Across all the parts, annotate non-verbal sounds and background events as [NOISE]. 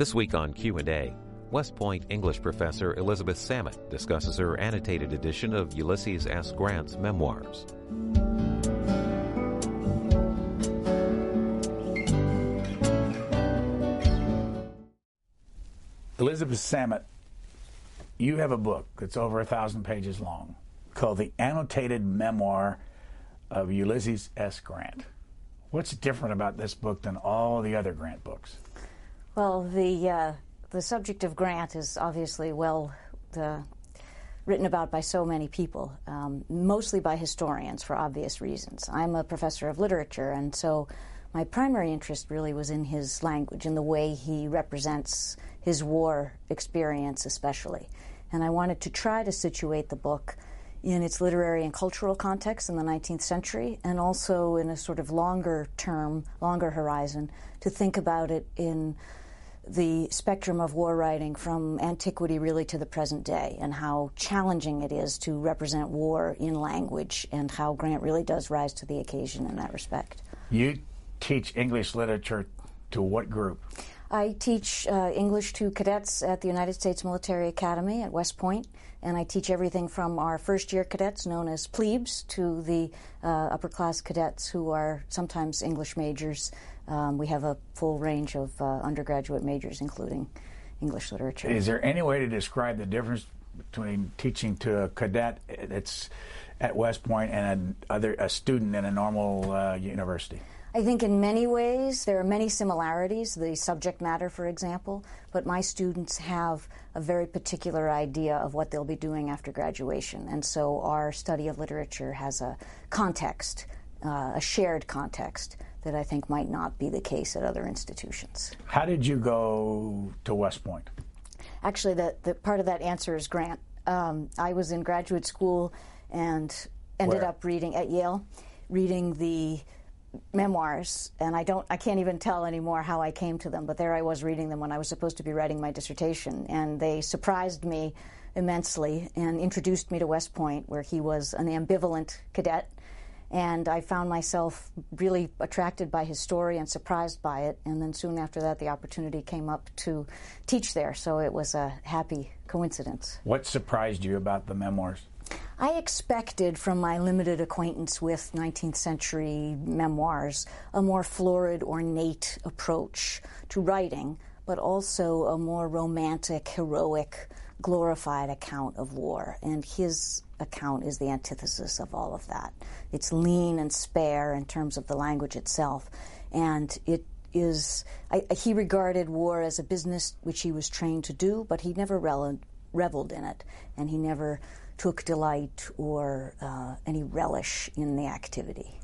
This week on Q&A, West Point English professor Elizabeth Samet discusses her annotated edition of Ulysses S. Grant's memoirs. Elizabeth Samet, you have a book that's over a thousand pages long called The Annotated Memoir of Ulysses S. Grant. What's different about this book than all the other Grant books? Well, the uh, the subject of Grant is obviously well written about by so many people, um, mostly by historians for obvious reasons. I'm a professor of literature, and so my primary interest really was in his language and the way he represents his war experience, especially. And I wanted to try to situate the book in its literary and cultural context in the 19th century, and also in a sort of longer term, longer horizon, to think about it in the spectrum of war writing from antiquity really to the present day, and how challenging it is to represent war in language, and how Grant really does rise to the occasion in that respect. You teach English literature to what group? I teach uh, English to cadets at the United States Military Academy at West Point, and I teach everything from our first year cadets, known as plebes, to the uh, upper class cadets who are sometimes English majors. Um, we have a full range of uh, undergraduate majors, including English literature. Is there any way to describe the difference between teaching to a cadet that's at West Point and a, other, a student in a normal uh, university? I think in many ways there are many similarities, the subject matter, for example, but my students have a very particular idea of what they'll be doing after graduation. And so our study of literature has a context, uh, a shared context, that I think might not be the case at other institutions. How did you go to West Point? Actually, the, the part of that answer is Grant. Um, I was in graduate school and ended Where? up reading at Yale, reading the memoirs, and I don't, I can't even tell anymore how I came to them. But there I was reading them when I was supposed to be writing my dissertation, and they surprised me immensely and introduced me to West Point, where he was an ambivalent cadet. And I found myself really attracted by his story and surprised by it. And then soon after that, the opportunity came up to teach there. So it was a happy coincidence. What surprised you about the memoirs? I expected from my limited acquaintance with 19th century memoirs a more florid, ornate approach to writing, but also a more romantic, heroic, glorified account of war. And his account is the antithesis of all of that. It's lean and spare in terms of the language itself. And it is, I, he regarded war as a business which he was trained to do, but he never reveled in it. And he never took delight or uh, any relish in the activity.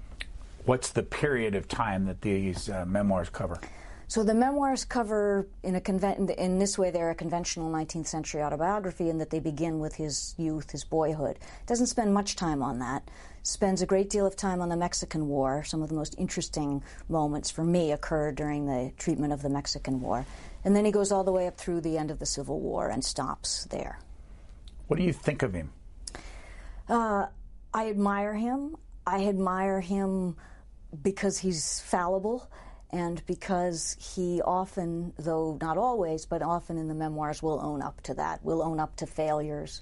What's the period of time that these uh, memoirs cover? So the memoirs cover, in a conven- in this way, they're a conventional 19th century autobiography in that they begin with his youth, his boyhood. Doesn't spend much time on that. Spends a great deal of time on the Mexican War. Some of the most interesting moments for me occurred during the treatment of the Mexican War. And then he goes all the way up through the end of the Civil War and stops there. What do you think of him? Uh, I admire him. I admire him because he's fallible and because he often, though not always, but often in the memoirs will own up to that, will own up to failures,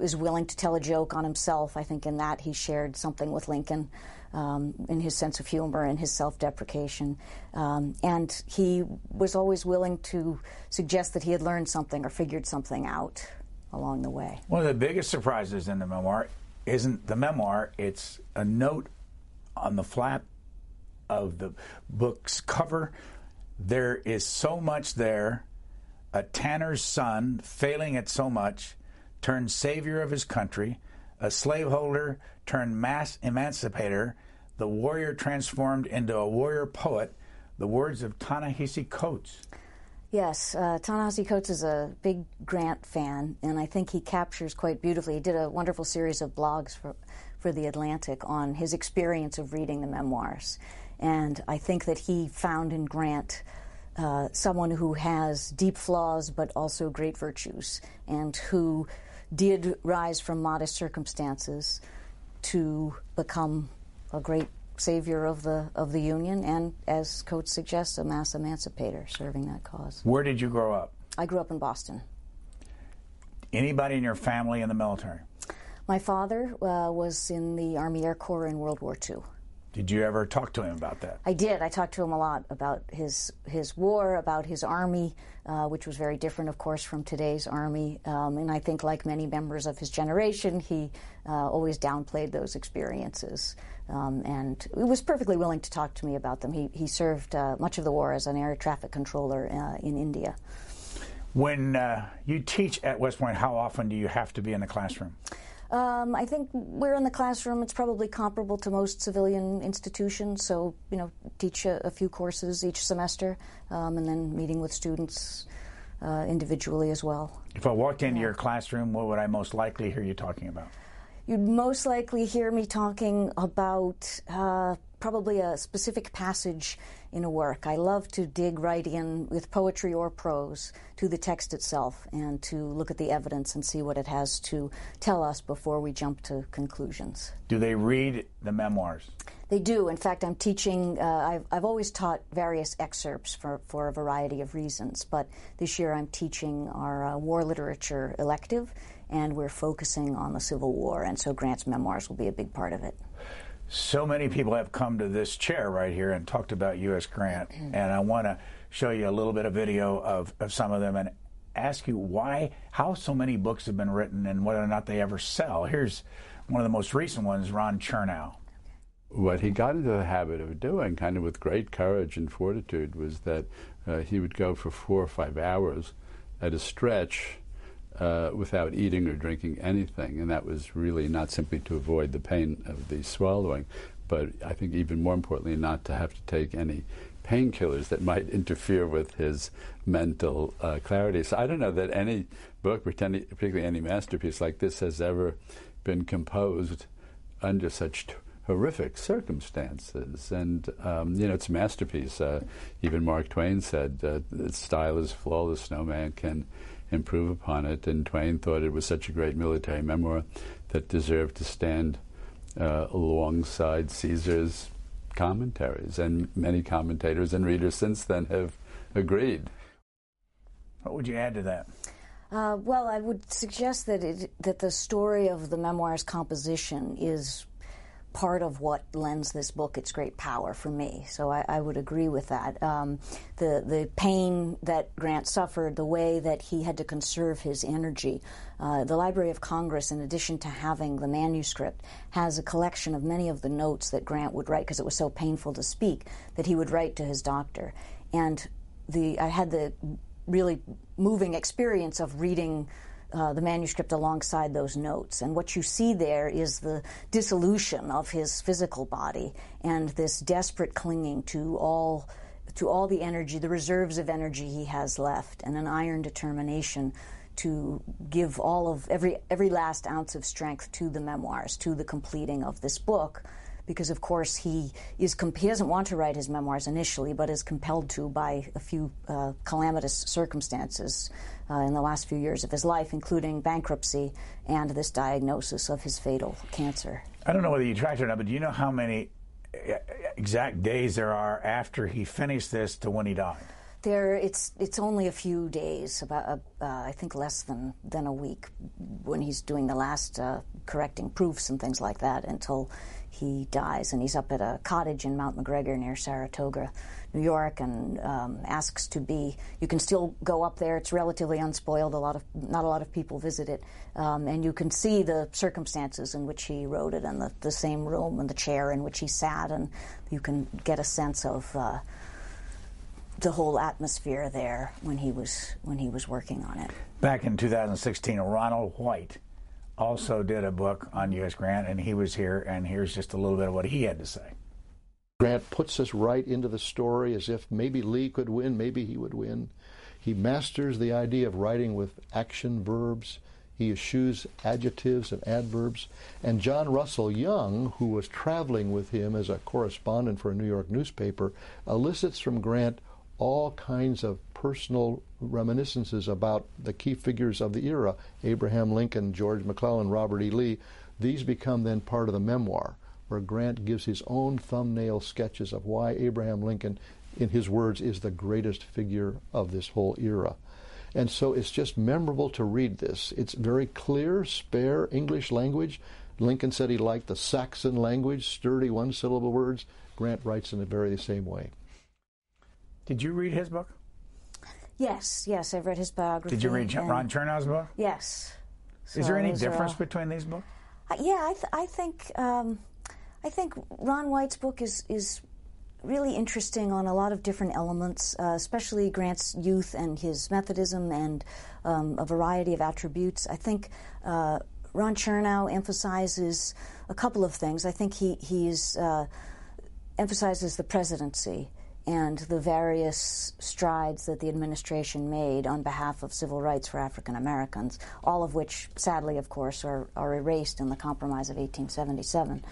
is willing to tell a joke on himself. I think in that he shared something with Lincoln. Um, in his sense of humor and his self deprecation. Um, and he was always willing to suggest that he had learned something or figured something out along the way. One of the biggest surprises in the memoir isn't the memoir, it's a note on the flap of the book's cover. There is so much there. A tanner's son, failing at so much, turned savior of his country, a slaveholder turned mass emancipator, The Warrior Transformed into a Warrior Poet, the words of Ta-Nehisi Coates. Yes, uh, Ta-Nehisi Coates is a big Grant fan, and I think he captures quite beautifully. He did a wonderful series of blogs for, for The Atlantic on his experience of reading the memoirs. And I think that he found in Grant uh, someone who has deep flaws but also great virtues, and who did rise from modest circumstances to become a great savior of the of the Union, and as Coates suggests, a mass emancipator serving that cause. Where did you grow up? I grew up in Boston. Anybody in your family in the military? My father uh, was in the Army Air Corps in World War II. Did you ever talk to him about that? I did. I talked to him a lot about his his war, about his army, uh, which was very different, of course, from today's army. Um, and I think, like many members of his generation, he uh, always downplayed those experiences. Um, and he was perfectly willing to talk to me about them. He, he served uh, much of the war as an air traffic controller uh, in India. When uh, you teach at West Point, how often do you have to be in the classroom? Um, I think we're in the classroom. It's probably comparable to most civilian institutions. So, you know, teach a, a few courses each semester, um, and then meeting with students uh, individually as well. If I walked into your classroom, what would I most likely hear you talking about? You'd most likely hear me talking about uh, probably a specific passage in a work. I love to dig right in with poetry or prose to the text itself and to look at the evidence and see what it has to tell us before we jump to conclusions. Do they read the memoirs? They do. In fact, I'm teaching, uh, I've, I've always taught various excerpts for, for a variety of reasons, but this year I'm teaching our uh, war literature elective, and we're focusing on the Civil War, and so Grant's memoirs will be a big part of it. So many people have come to this chair right here and talked about U.S. Grant, and I want to show you a little bit of video of, of some of them and ask you why, how so many books have been written and whether or not they ever sell. Here's one of the most recent ones, Ron Chernow. What he got into the habit of doing, kind of with great courage and fortitude, was that uh, he would go for four or five hours at a stretch uh, without eating or drinking anything, and that was really not simply to avoid the pain of the swallowing, but I think even more importantly, not to have to take any painkillers that might interfere with his mental uh, clarity. So I don't know that any book, particularly any masterpiece like this, has ever been composed under such horrific circumstances. And, um, you know, it's a masterpiece. Uh, even Mark Twain said, uh, style is flawless, no man can improve upon it. And Twain thought it was such a great military memoir that deserved to stand uh, alongside Caesar's commentaries. And many commentators and readers since then have agreed. What would you add to that? Uh, well, I would suggest that it, that the story of the memoir's composition is part of what lends this book its great power for me. So I, I would agree with that. Um, the the pain that Grant suffered, the way that he had to conserve his energy. Uh, the Library of Congress, in addition to having the manuscript, has a collection of many of the notes that Grant would write because it was so painful to speak that he would write to his doctor. And the I had the really moving experience of reading uh, the manuscript alongside those notes. And what you see there is the dissolution of his physical body and this desperate clinging to all to all the energy, the reserves of energy he has left, and an iron determination to give all of every every last ounce of strength to the memoirs, to the completing of this book because of course he is he doesn't want to write his memoirs initially, but is compelled to by a few uh, calamitous circumstances uh, in the last few years of his life, including bankruptcy and this diagnosis of his fatal cancer. I don't know whether you tracked it or not, but do you know how many uh, exact days there are after he finished this to when he died? There, it's it's only a few days, about uh, uh, I think less than than a week, when he's doing the last uh, correcting proofs and things like that until he dies, and he's up at a cottage in Mount McGregor near Saratoga, New York, and um, asks to be. You can still go up there. It's relatively unspoiled. A lot of not a lot of people visit it, um, and you can see the circumstances in which he wrote it, and the, the same room and the chair in which he sat, and you can get a sense of. Uh, the whole atmosphere there when he was when he was working on it. Back in 2016, Ronald White also did a book on U.S. Grant, and he was here, and here's just a little bit of what he had to say. Grant puts us right into the story as if maybe Lee could win, maybe he would win. He masters the idea of writing with action verbs. He eschews adjectives and adverbs. And John Russell Young, who was traveling with him as a correspondent for a New York newspaper, elicits from Grant all kinds of personal reminiscences about the key figures of the era Abraham Lincoln, George McClellan, Robert E. Lee. These become then part of the memoir, where Grant gives his own thumbnail sketches of why Abraham Lincoln in his words, is the greatest figure of this whole era. And so it's just memorable to read this. It's very clear, spare English language. Lincoln said he liked the Saxon language, sturdy one syllable words. Grant writes in the very same way. Did you read his book? Yes, yes, I've read his biography. Did you read Ron Chernow's book? Yes. So Is there any difference all... between these books? Uh, yeah, I, th- I think um, I think Ron White's book is is really interesting on a lot of different elements, uh, especially Grant's youth and his Methodism and um, a variety of attributes. I think uh, Ron Chernow emphasizes a couple of things. I think he he's uh, emphasizes the presidency and the various strides that the administration made on behalf of civil rights for African Americans, all of which, sadly, of course, are, are erased in the Compromise of 1877.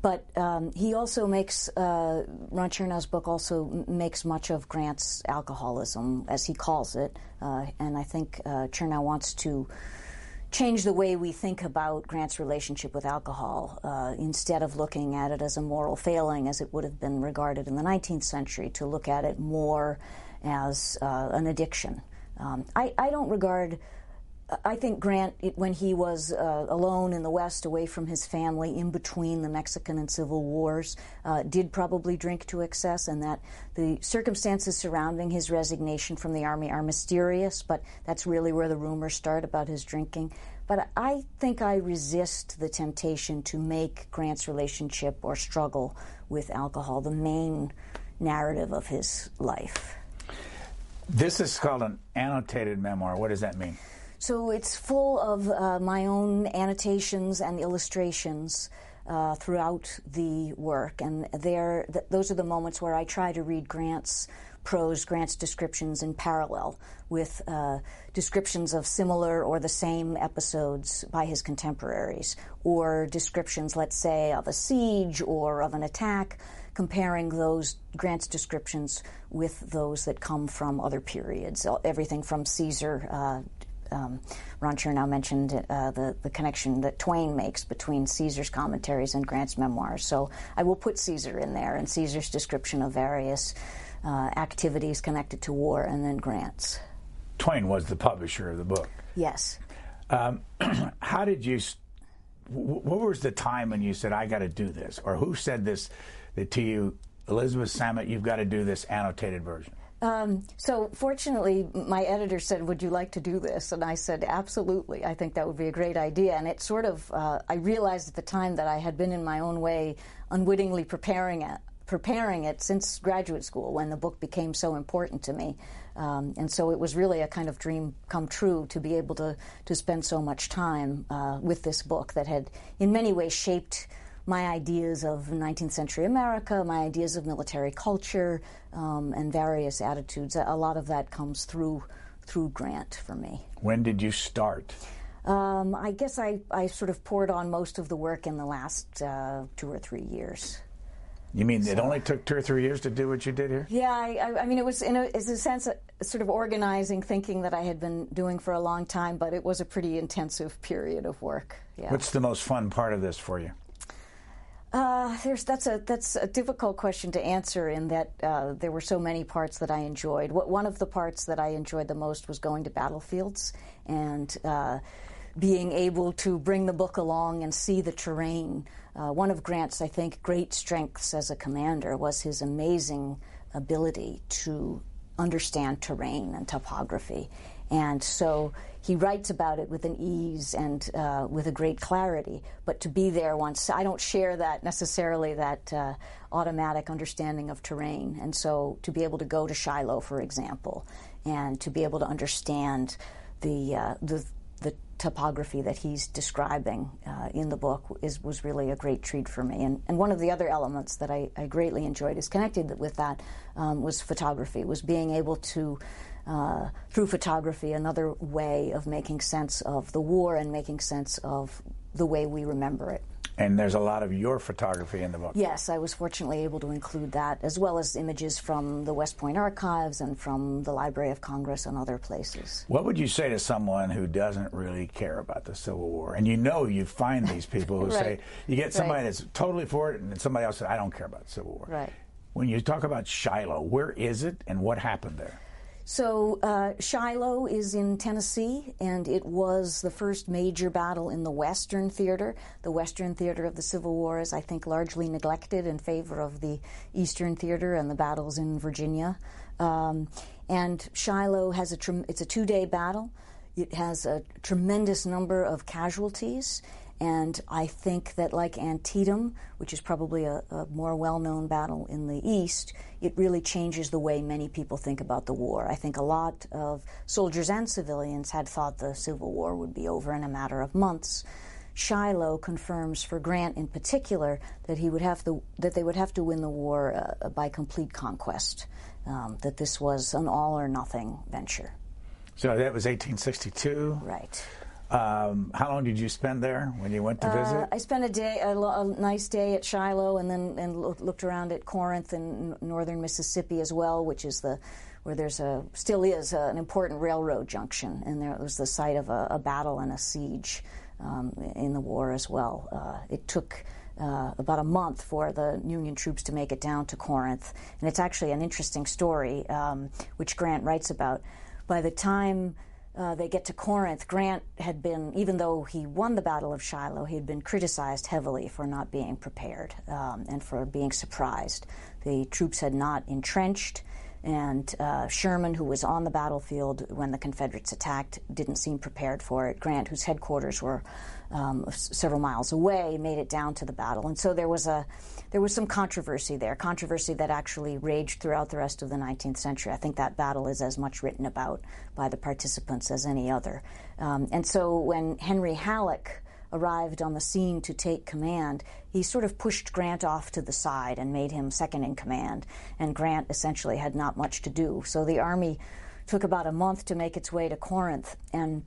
But um, he also makes uh, Ron Chernow's book also makes much of Grant's alcoholism, as he calls it, uh, and I think uh, Chernow wants to change the way we think about Grant's relationship with alcohol uh, instead of looking at it as a moral failing as it would have been regarded in the 19th century, to look at it more as uh, an addiction. Um, I, I, don't regard I think Grant, when he was uh, alone in the West, away from his family, in between the Mexican and Civil Wars, uh, did probably drink to excess, and that the circumstances surrounding his resignation from the Army are mysterious, but that's really where the rumors start about his drinking. But I think I resist the temptation to make Grant's relationship or struggle with alcohol the main narrative of his life. This is called an annotated memoir. What does that mean? So it's full of uh, my own annotations and illustrations uh, throughout the work, and there, th- those are the moments where I try to read Grant's prose, Grant's descriptions in parallel with uh, descriptions of similar or the same episodes by his contemporaries, or descriptions, let's say, of a siege or of an attack, comparing those Grant's descriptions with those that come from other periods, everything from Caesar uh, um, Ron Chernow mentioned uh, the, the connection that Twain makes between Caesar's commentaries and Grant's memoirs. So I will put Caesar in there and Caesar's description of various uh, activities connected to war, and then Grant's. Twain was the publisher of the book. Yes. Um, [CLEARS THROAT] how did you? What was the time when you said, "I got to do this," or who said this to you, Elizabeth Samet? You've got to do this annotated version. Um, so fortunately, my editor said, "Would you like to do this?" And I said, "Absolutely. I think that would be a great idea." And it sort of, uh, I realized at the time that I had been in my own way unwittingly preparing it, preparing it since graduate school when the book became so important to me. Um, and so it was really a kind of dream come true to be able to to spend so much time uh, with this book that had, in many ways, shaped my ideas of 19th century America, my ideas of military culture, um, and various attitudes. A lot of that comes through through Grant for me. When did you start? Um, I guess I, I sort of poured on most of the work in the last uh, two or three years. You mean so, it only took two or three years to do what you did here? Yeah, I, I mean, it was in a, a sense a, sort of organizing, thinking that I had been doing for a long time, but it was a pretty intensive [LAUGHS] period of work. Yeah. What's the most fun part of this for you? Uh, that's a that's a difficult question to answer in that uh, there were so many parts that I enjoyed. What, one of the parts that I enjoyed the most was going to battlefields and uh, being able to bring the book along and see the terrain. Uh, one of Grant's, I think, great strengths as a commander was his amazing ability to understand terrain and topography. And so he writes about it with an ease and uh, with a great clarity. But to be there once, I don't share that necessarily, that uh, automatic understanding of terrain. And so to be able to go to Shiloh, for example, and to be able to understand the, uh, the the topography that he's describing uh, in the book is was really a great treat for me. And, and one of the other elements that I, I greatly enjoyed is connected with that um, was photography, was being able to. Uh, through photography, another way of making sense of the war and making sense of the way we remember it. And there's a lot of your photography in the book. Yes, I was fortunately able to include that, as well as images from the West Point archives and from the Library of Congress and other places. What would you say to someone who doesn't really care about the Civil War? And you know you find these people who [LAUGHS] right. say, you get somebody right. that's totally for it, and somebody else says, I don't care about the Civil War. Right. When you talk about Shiloh, where is it and what happened there? So, uh, Shiloh is in Tennessee, and it was the first major battle in the Western theater. The Western theater of the Civil War is, I think, largely neglected in favor of the Eastern theater and the battles in Virginia. Um, and Shiloh has a it's a two-day battle. It has a tremendous number of casualties, and I think that, like Antietam, which is probably a, a more well known battle in the East, it really changes the way many people think about the war. I think a lot of soldiers and civilians had thought the Civil War would be over in a matter of months. Shiloh confirms for Grant in particular that he would have to, that they would have to win the war uh, by complete conquest. Um, that this was an all or nothing venture. So that was 1862. Right. Um, how long did you spend there when you went to visit? Uh, I spent a day, a, a, nice day at Shiloh, and then and looked around at Corinth and northern Mississippi as well, which is the where there's a still is a, an important railroad junction, and there was the site of a, a battle and a siege um, in the war as well. Uh, it took. Uh, about a month for the Union troops to make it down to Corinth. And it's actually an interesting story, um, which Grant writes about. By the time uh, they get to Corinth, Grant had been, even though he won the Battle of Shiloh, he had been criticized heavily for not being prepared um, and for being surprised. The troops had not entrenched, and uh, Sherman, who was on the battlefield when the Confederates attacked, didn't seem prepared for it. Grant, whose headquarters were um, several miles away, made it down to the battle, and so there was a there was some controversy there, controversy that actually raged throughout the rest of the 19th century. I think that battle is as much written about by the participants as any other. Um, and so when Henry Halleck arrived on the scene to take command, he sort of pushed Grant off to the side and made him second in command. And Grant essentially had not much to do. So the Army took about a month to make its way to Corinth. And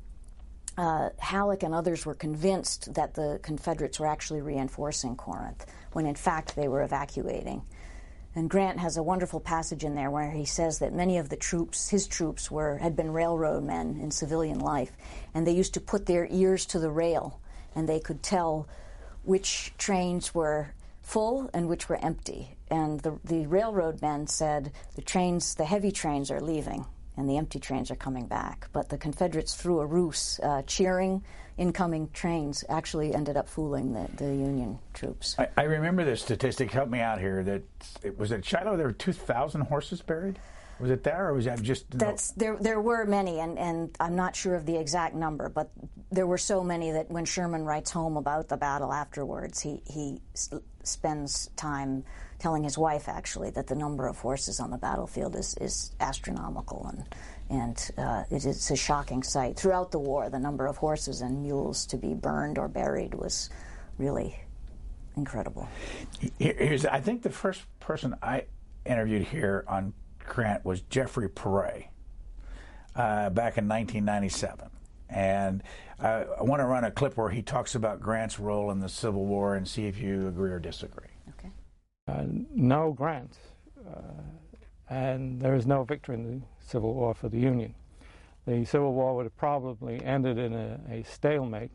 uh, Halleck and others were convinced that the Confederates were actually reinforcing Corinth, when in fact they were evacuating. And Grant has a wonderful passage in there where he says that many of the troops, his troops, were had been railroad men in civilian life, and they used to put their ears to the rail, and they could tell which trains were full and which were empty. And the, the railroad men said the trains, the heavy trains, are leaving, and the empty trains are coming back. But the Confederates, through a ruse, uh, cheering incoming trains, actually ended up fooling the, the Union troops. I, I, remember this statistic. Help me out here. That it was at Shiloh. There were two thousand horses buried. Was it there, or was that just? That's there. There were many, and, and I'm not sure of the exact number, but there were so many that when Sherman writes home about the battle afterwards, he he spends time telling his wife actually that the number of horses on the battlefield is, is astronomical and and uh, it is a shocking sight. Throughout the war, the number of horses and mules to be burned or buried was really incredible. Here's, I think the first person I interviewed here on Grant was Jeffrey Perret uh, back in 1997. And uh, I want to run a clip where he talks about Grant's role in the Civil War and see if you agree or disagree. Uh, no Grant. Uh, and there is no victory in the Civil War for the Union. The Civil War would have probably ended in a, a stalemate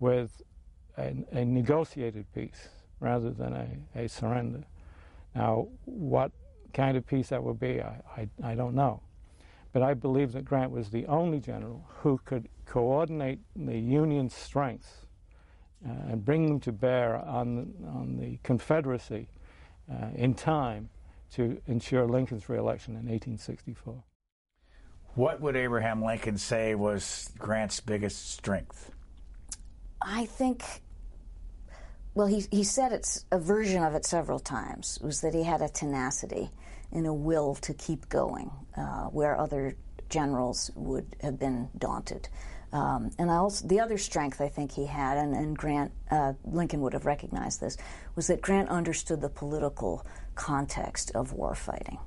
with a, a, negotiated peace rather than a, a, surrender. Now, what kind of peace that would be, I, I, I don't know. But I believe that Grant was the only general who could coordinate the Union's strengths uh, and bring them to bear on, on the Confederacy uh, in time to ensure Lincoln's reelection in 1864. What would Abraham Lincoln say was Grant's biggest strength? I think, well, he, he said it's a version of it several times, was that he had a tenacity and a will to keep going uh, where other generals would have been daunted. Um, and also, the other strength I think he had, and, and Grant uh, Lincoln would have recognized this, was that Grant understood the political context of war fighting.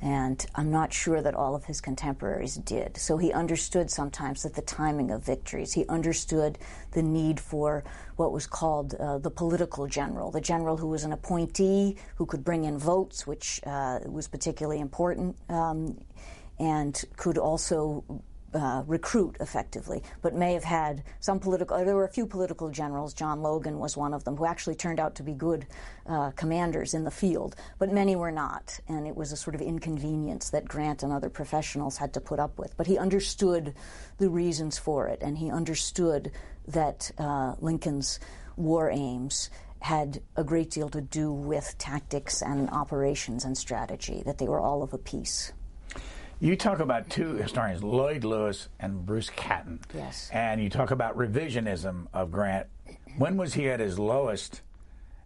And I'm not sure that all of his contemporaries did. So he understood sometimes that the timing of victories. He understood the need for what was called uh, the political general, the general who was an appointee, who could bring in votes, which uh, was particularly important, um, and could also uh, recruit effectively, but may have had some political. There were a few political generals. John Logan was one of them, who actually turned out to be good uh, commanders in the field, but many were not, and it was a sort of inconvenience that Grant and other professionals had to put up with. But he understood the reasons for it, and he understood that uh, Lincoln's war aims had a great deal to do with tactics and operations and strategy, that they were all of a piece. You talk about two historians, Lloyd Lewis and Bruce Catton. Yes. And you talk about revisionism of Grant. When was he at his lowest?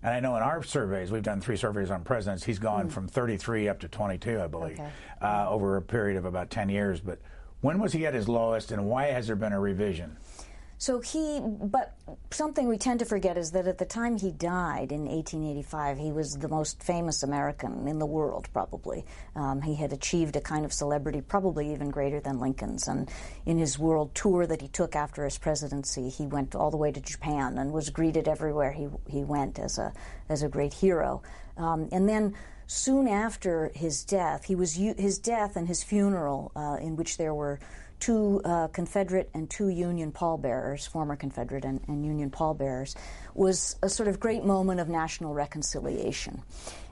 And I know in our surveys, we've done three surveys on presidents, he's gone mm. from 33 up to 22, I believe, okay. uh, over a period of about 10 years. But when was he at his lowest, and why has there been a revision? So he, but something we tend to forget is that at the time he died in 1885, he was the most famous American in the world, probably. Um, he had achieved a kind of celebrity, probably even greater than Lincoln's. And in his world tour that he took after his presidency, he went all the way to Japan and was greeted everywhere he, he went as a, as a great hero. Um, and then soon after his death, he was his death and his funeral, uh, in which there were two uh, Confederate and two Union pallbearers, former Confederate and, and, Union pallbearers, was a sort of great moment of national reconciliation.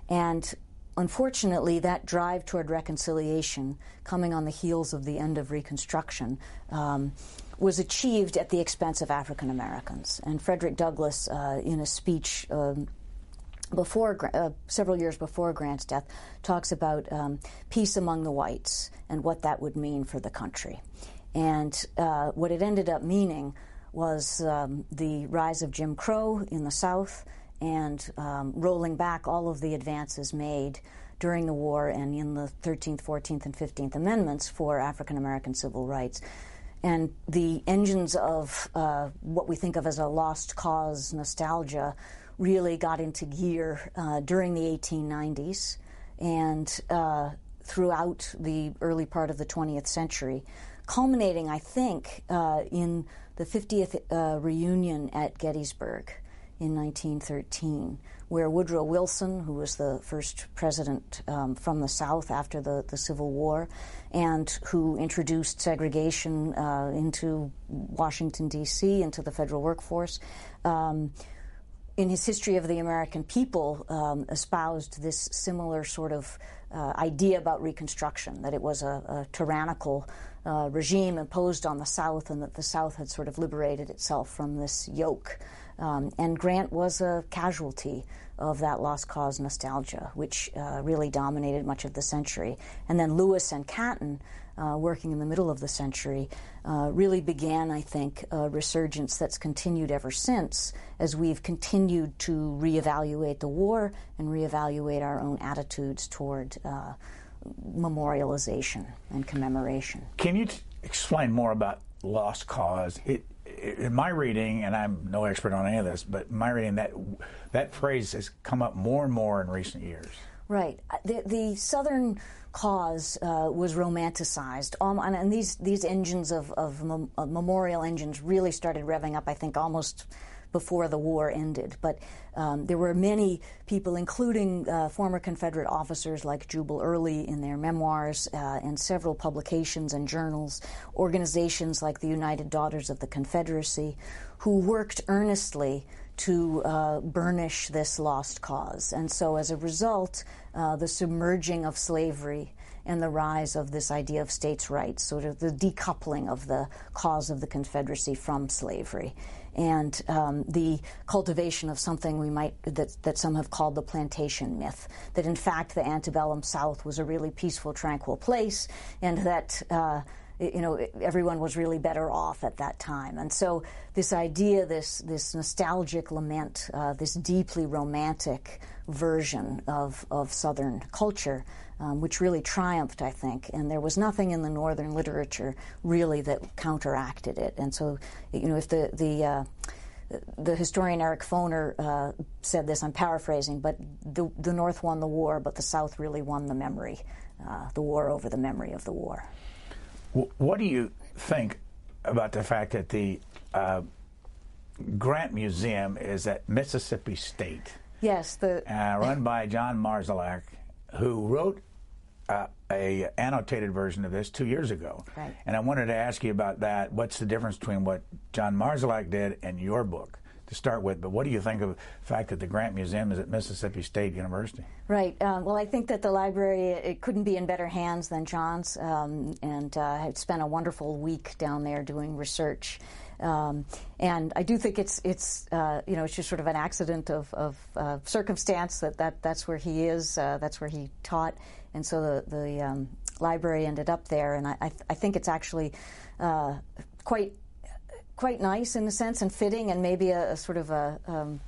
And unfortunately, that drive toward reconciliation, coming on the heels of the end of Reconstruction, um, was achieved at the expense of African Americans. And Frederick Douglass, uh, in a speech um, before uh, several years before Grant's death, talks about um, peace among the whites and what that would mean for the country. And uh, what it ended up meaning was um, the rise of Jim Crow in the South and um, rolling back all of the advances made during the war and in the 13th, 14th, and 15th Amendments for African American civil rights. And the engines of uh, what we think of as a lost cause nostalgia really got into gear uh, during the 1890s and uh, throughout the early part of the 20th century, culminating, I think, uh, in the 50th uh, reunion at Gettysburg in 1913, where Woodrow Wilson, who was the first president um, from the South after the, the Civil War, and who introduced segregation uh, into Washington, D.C., into the federal workforce, um, in his history of the American people, um, espoused this similar sort of uh, idea about Reconstruction, that it was a, a tyrannical uh, regime imposed on the South and that the South had sort of liberated itself from this yoke. Um, and Grant was a casualty of that lost cause nostalgia, which uh, really dominated much of the century. And then Lewis and Catton uh, working in the middle of the century, uh, really began, I think, a resurgence that's continued ever since as we've continued to reevaluate the war and reevaluate our own attitudes toward uh, memorialization and commemoration. Can you t- explain more about lost cause? It, in my reading, and I'm no expert on any of this, but in my reading, that that phrase has come up more and more in recent years. Right. Uh, the, the Southern cause uh, was romanticized. Um, and, and, these these engines of, of, mem- of, memorial engines really started revving up. I think almost before the war ended. But um, there were many people, including uh, former Confederate officers like Jubal Early in their memoirs, uh, and several publications and journals, organizations like the United Daughters of the Confederacy, who worked earnestly to uh, burnish this lost cause. And so, as a result, uh, the submerging of slavery and the rise of this idea of states' rights, sort of the decoupling of the cause of the Confederacy from slavery, and um, the cultivation of something we might that, that some have called the plantation myth. That in fact the antebellum South was a really peaceful, tranquil place, and that. Uh, you know, everyone was really better off at that time. And so this idea, this, this nostalgic lament, uh, this deeply romantic version of, of Southern culture um, which really triumphed, I think. And there was nothing in the Northern literature really that counteracted it. And so, you know, if the the uh, the historian Eric Foner uh, said this, I'm paraphrasing, but the, the North won the war, but the South really won the memory, uh, the war over the memory of the war. What do you think about the fact that the uh, Grant Museum is at Mississippi State? Yes, the uh, run by John Marszalek, who wrote uh, a annotated version of this two years ago. Right. And I wanted to ask you about that. What's the difference between what John Marszalek did and your book? To start with, but what do you think of the fact that the Grant Museum is at Mississippi State University? Right. Um, well, I think that the library it couldn't be in better hands than John's, um, and uh, I spent a wonderful week down there doing research. Um, and I do think it's it's uh, you know it's just sort of an accident of, of uh, circumstance that, that that's where he is, uh, that's where he taught, and so the the um, library ended up there. And I I, th- I think it's actually uh, quite quite nice in a sense and fitting, and maybe a, a sort of a um,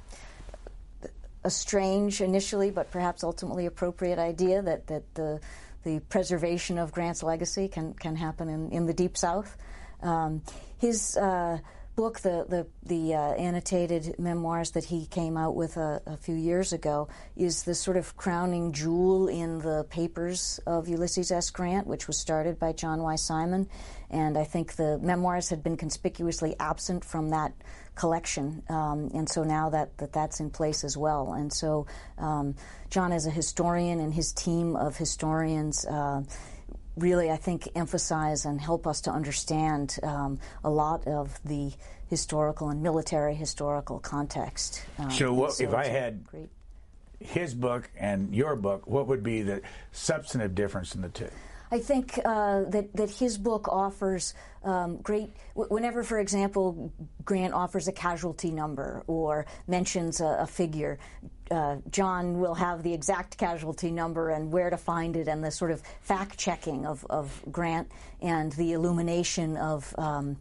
a strange initially, but perhaps ultimately appropriate idea that that the the preservation of Grant's legacy can can happen in, in the Deep South. Um, his uh, book, the the, the uh, annotated memoirs that he came out with a, a, few years ago, is the sort of crowning jewel in the papers of Ulysses S. Grant, which was started by John Y. Simon, and I think the memoirs had been conspicuously absent from that collection, um, and so now that, that that's in place as well. And so um, John, as a historian, and his team of historians. Uh, really, I think, emphasize and help us to understand um, a lot of the historical and military historical context. Um, so, what, so if I had great. his book and your book, what would be the substantive difference in the two? I think uh, that that his book offers um, great. Whenever, for example, Grant offers a casualty number or mentions a, a figure, uh, John will have the exact casualty number and where to find it, and the sort of fact checking of, of Grant and the illumination of. Um,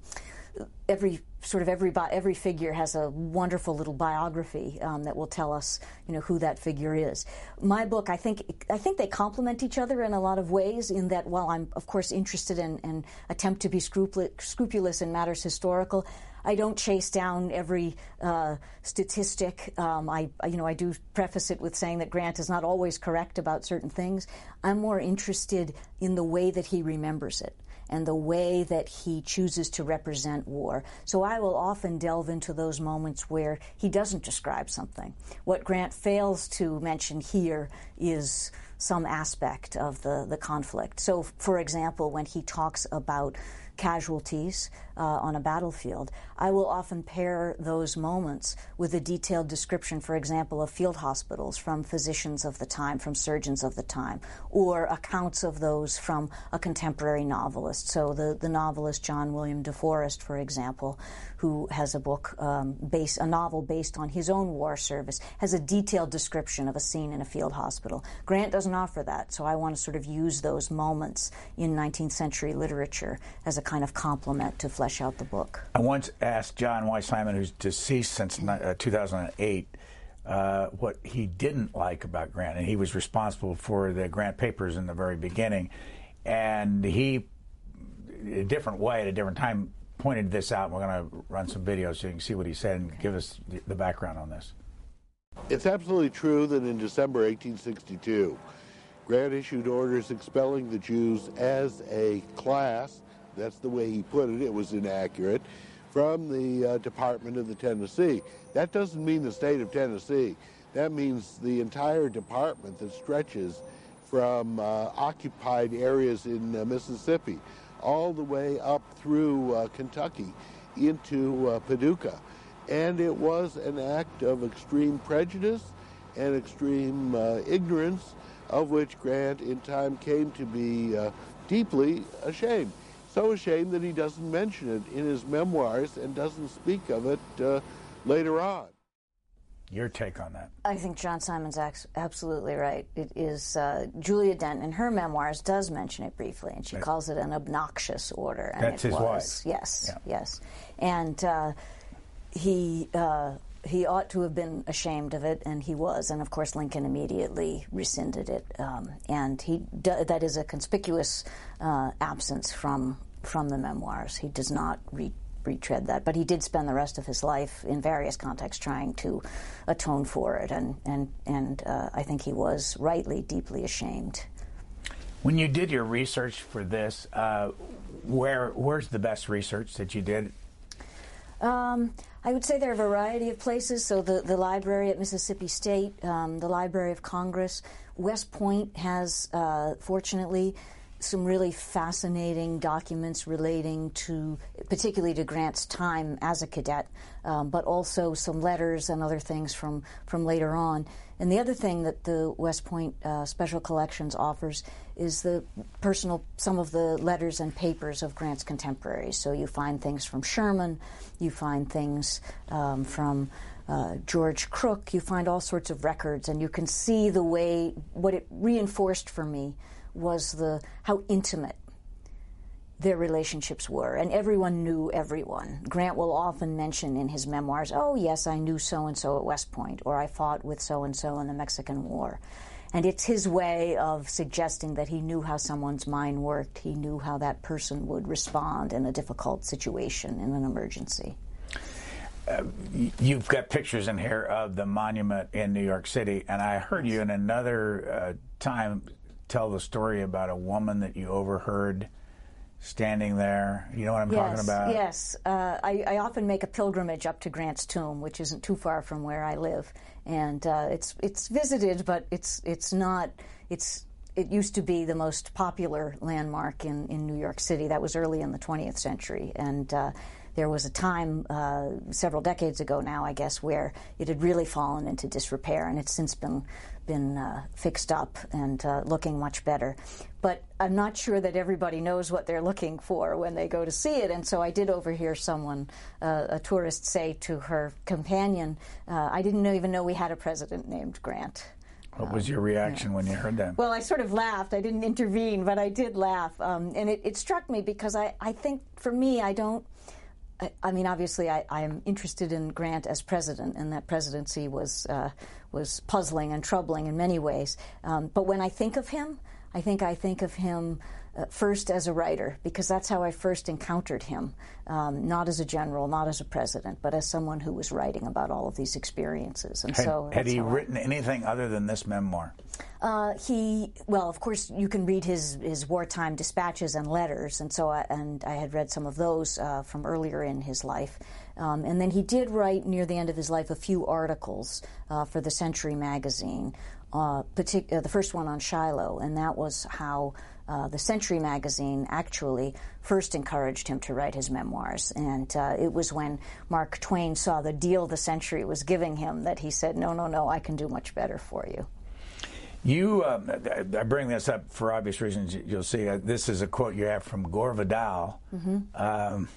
every sort of every every figure has a wonderful little biography um, that will tell us, you know, who that figure is. My book, I think, I think they complement each other in a lot of ways. In that, while I'm of course interested in and attempt to be scrupulous, in matters historical, I don't chase down every uh, statistic. Um, I, you know, I do preface it with saying that Grant is not always correct about certain things. I'm more interested in the way that he remembers it and the way that he chooses to represent war. So I will often delve into those moments where he doesn't describe something. What Grant fails to mention here is some aspect of the, the conflict. So, for example, when he talks about casualties uh, on a battlefield, I will often pair those moments with a detailed description, for example, of field hospitals from physicians of the time, from surgeons of the time, or accounts of those from a contemporary novelist. So the, the novelist John William DeForest, for example, who has a book um, based, a novel based on his own war service, has a detailed description of a scene in a field hospital. Grant doesn't offer that, so I want to sort of use those moments in 19th century literature as a kind of complement to flesh out the book. I once asked John Y. Simon, who's deceased since uh, 2008, uh, what he didn't like about Grant, and he was responsible for the Grant papers in the very beginning, and he, a different way at a different time, pointed this out. We're going to run some videos so you can see what he said and give us the, the background on this. It's absolutely true that in December 1862, Grant issued orders expelling the Jews as a class that's the way he put it. It was inaccurate. From the uh, Department of the Tennessee. That doesn't mean the state of Tennessee. That means the entire department that stretches from uh, occupied areas in uh, Mississippi all the way up through uh, Kentucky into uh, Paducah. And it was an act of extreme prejudice and extreme uh, ignorance of which Grant in time came to be deeply ashamed so ashamed that he doesn't mention it in his memoirs and doesn't speak of it uh, later on. Your take on that? I think John Simon's absolutely right. It is uh, Julia Dent in her memoirs does mention it briefly, and she right. calls it an obnoxious order. And That's it his was. wife. Yes, yeah. yes, and uh, he uh, he ought to have been ashamed of it, and he was. And of course, Lincoln immediately rescinded it, um, and he that is a conspicuous uh, absence from from the memoirs. He does not re- retread that, but he did spend the rest of his life in various contexts trying to atone for it, and and and uh, I think he was rightly deeply ashamed. When you did your research for this, uh, where where's the best research that you did? Um, I would say there are a variety of places. So the, the library at Mississippi State, um, the Library of Congress, West Point has, uh, fortunately, some really fascinating documents relating to, particularly to Grant's time as a cadet, um, but also some letters and other things from, from later on. And the other thing that the West Point uh, Special Collections offers is the personal, some of the letters and papers of Grant's contemporaries. So you find things from Sherman, you find things um, from uh, George Crook, you find all sorts of records, and you can see the way, what it reinforced for me was the how intimate their relationships were, and everyone knew everyone. Grant will often mention in his memoirs, "Oh yes, I knew so and so at West Point, or I fought with so and so in the Mexican War." And it's his way of suggesting that he knew how someone's mind worked. He knew how that person would respond in a difficult situation, in an emergency. Uh, you've got pictures in here of the monument in New York City, and I heard you in another uh, time tell the story about a woman that you overheard standing there. You know what I'm yes, talking about? Yes. Uh, I, I, often make a pilgrimage up to Grant's tomb, which isn't too far from where I live, and uh, it's it's visited, but it's it's not it's. It used to be the most popular landmark in, in New York City. That was early in the 20th century. And uh, there was a time uh, several decades ago now, I guess, where it had really fallen into disrepair, and it's since been been uh, fixed up and uh, looking much better. But I'm not sure that everybody knows what they're looking for when they go to see it. And so I did overhear someone, uh, a tourist, say to her companion, uh, I didn't even know we had a president named Grant. What was your reaction yeah. when you heard that? Well, I sort of laughed. I didn't intervene, but I did laugh. Um, and it, it, struck me because I, I think for me, I don't. I, mean, obviously, I, am interested in Grant as president, and that presidency was uh, was puzzling and troubling in many ways. Um, but when I think of him, I think I think of him uh, first as a writer because that's how I first encountered him, um, not as a general, not as a president, but as someone who was writing about all of these experiences. And had, so, had he written I, anything other than this memoir? Uh, he well, of course, you can read his his wartime dispatches and letters, and so I, and I had read some of those uh, from earlier in his life. Um, and then he did write near the end of his life a few articles uh, for the Century magazine, uh, partic- uh, the first one on Shiloh, and that was how uh, the Century magazine actually first encouraged him to write his memoirs. And uh, it was when Mark Twain saw the deal the Century was giving him that he said, No, no, no, I can do much better for you. You, um, I bring this up for obvious reasons. You'll see uh, this is a quote you have from Gore Vidal. Mm-hmm. Um,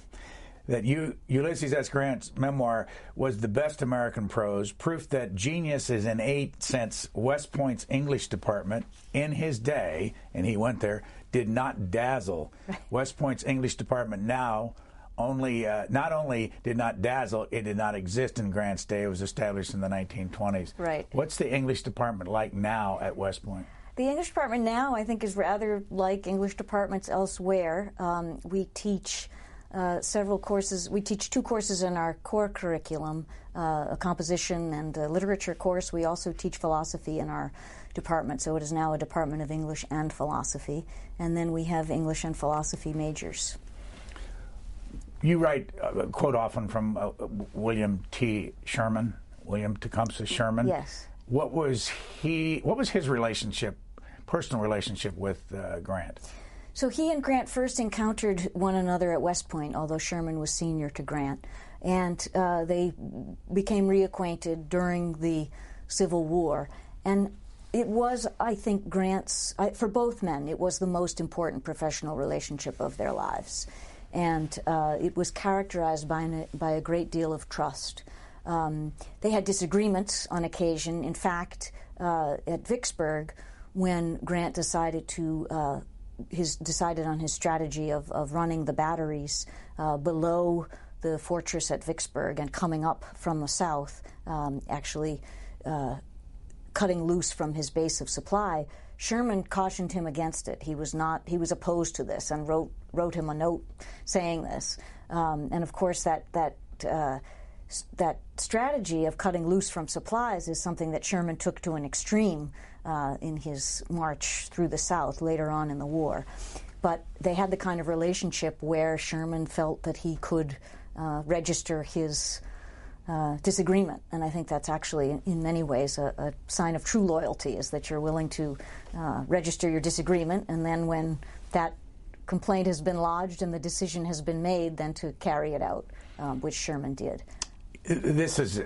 that you, Ulysses S. Grant's memoir was the best American prose, proof that genius is innate since West Point's English department in his day, and he went there, did not dazzle. West Point's English department now only uh, not only did not dazzle, it did not exist in Grant's day. It was established in the 1920s. Right. What's the English department like now at West Point? The English department now, I think, is rather like English departments elsewhere. Um, we teach uh, several courses. We teach two courses in our core curriculum uh, a composition and a literature course. We also teach philosophy in our department, so it is now a department of English and philosophy. And then we have English and philosophy majors. You write a quote often from uh, William T. Sherman, William Tecumseh Sherman. Yes. What was he? What was his relationship, personal relationship with uh, Grant? So he and Grant first encountered one another at West Point, although Sherman was senior to Grant, and uh, they became reacquainted during the Civil War. And it was, I think, Grant's, for both men, it was the most important professional relationship of their lives. And uh, it was characterized by, an, by a great deal of trust. Um, they had disagreements on occasion. In fact, uh, at Vicksburg, when Grant decided to uh, his decided on his strategy of, of running the batteries uh, below the fortress at Vicksburg and coming up from the south, um, actually uh, cutting loose from his base of supply, Sherman cautioned him against it. He was not. He was opposed to this and wrote wrote him a note saying this. Um, and of course, that that uh, that strategy of cutting loose from supplies is something that Sherman took to an extreme uh, in his march through the South later on in the war. But they had the kind of relationship where Sherman felt that he could uh, register his uh, disagreement. And I think that's actually, in many ways, a, a, sign of true loyalty is that you're willing to uh, register your disagreement, and then when that complaint has been lodged and the decision has been made, then to carry it out, um, which Sherman did. This is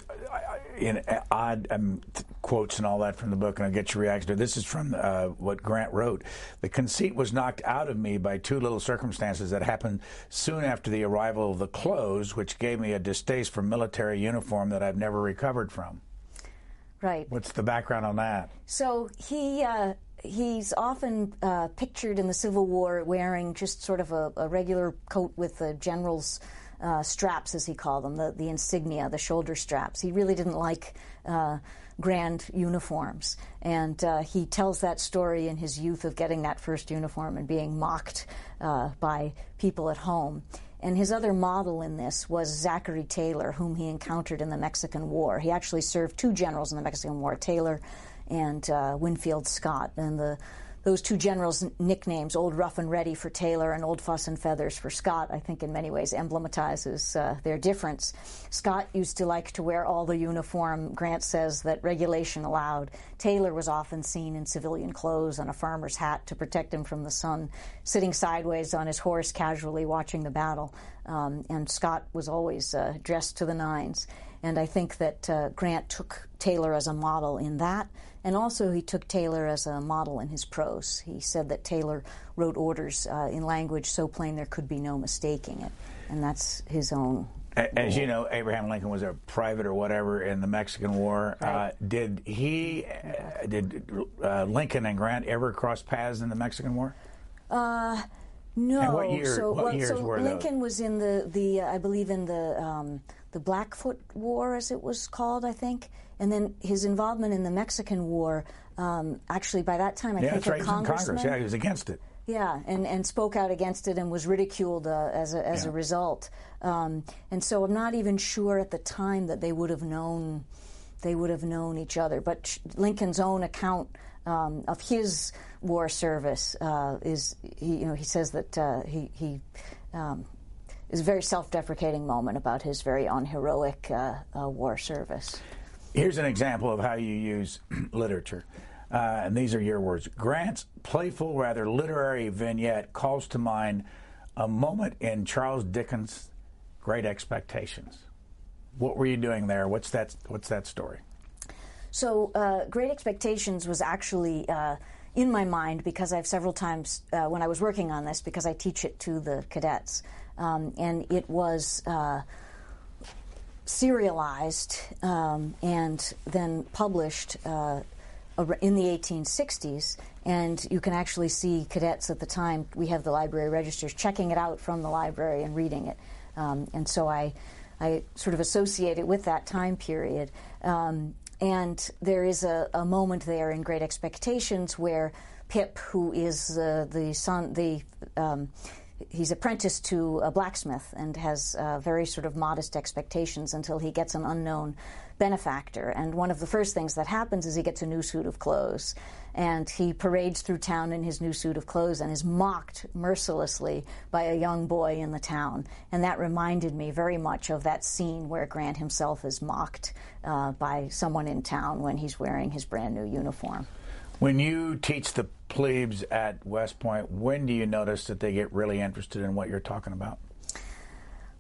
in odd um, quotes and all that from the book, and I'll get your reaction to This is from uh, what Grant wrote. The conceit was knocked out of me by two little circumstances that happened soon after the arrival of the clothes, which gave me a distaste for military uniform that I've never recovered from. Right. What's the background on that? So he. Uh, he's often uh, pictured in the Civil War wearing just sort of a, a regular coat with the general's uh, straps, as he called them, the, the insignia, the shoulder straps. He really didn't like uh, grand uniforms. And uh, he tells that story in his youth of getting that first uniform and being mocked uh, by people at home. And his other model in this was Zachary Taylor, whom he encountered in the Mexican War. He actually served two generals in the Mexican War, Taylor and uh, Winfield Scott. And the those two generals' nicknames, Old Rough and Ready for Taylor and Old Fuss and Feathers for Scott, I think in many ways emblematizes uh, their difference. Scott used to like to wear all the uniform, Grant says, that regulation allowed. Taylor was often seen in civilian clothes and a farmer's hat to protect him from the sun, sitting sideways on his horse casually watching the battle. Um, and Scott was always uh, dressed to the nines. And I think that uh, Grant took Taylor as a model in that. And also, he took Taylor as a model in his prose. He said that Taylor wrote orders uh, in language so plain there could be no mistaking it. And that's his own. As you know, Abraham Lincoln was a private or whatever in the Mexican War. Uh, right. Uh, did he, uh, did uh, Lincoln and Grant ever cross paths in the Mexican War? Uh, no. And what, year, so, what well, years so were Lincoln those? was in the, the I believe, in the um, the Blackfoot War, as it was called, I think. And then his involvement in the Mexican War, um, actually, by that time, I yeah, think that's right. a congressman. Congress. Yeah, he was against it. Yeah, and, and spoke out against it and was ridiculed uh, as, a, as yeah. a result. Um, and so I'm not even sure at the time that they would have known they would have known each other. But Lincoln's own account um, of his war service uh, is, he, you know, he says that uh, he, he um, is a very self-deprecating moment about his very unheroic uh, uh, war service. Here's an example of how you use [CLEARS THROAT] literature. Uh, and these are your words. Grant's playful, rather literary vignette calls to mind a moment in Charles Dickens' Great Expectations. What were you doing there? What's that? What's that story? So, uh, Great Expectations was actually uh, in my mind because I've several times uh, when I was working on this because I teach it to the cadets, um, and it was uh, serialized um, and then published uh, in the 1860s. And you can actually see cadets at the time, we have the library registers, checking it out from the library and reading it. Um, and so I, I sort of associate it with that time period. Um, and there is a, a, moment there in Great Expectations where Pip, who is uh, the son, the um, he's apprenticed to a blacksmith and has uh, very sort of modest expectations until he gets an unknown benefactor. And one of the first things that happens is he gets a new suit of clothes. And he parades through town in his new suit of clothes and is mocked mercilessly by a young boy in the town. And that reminded me very much of that scene where Grant himself is mocked uh, by someone in town when he's wearing his brand new uniform. When you teach the plebes at West Point, when do you notice that they get really interested in what you're talking about?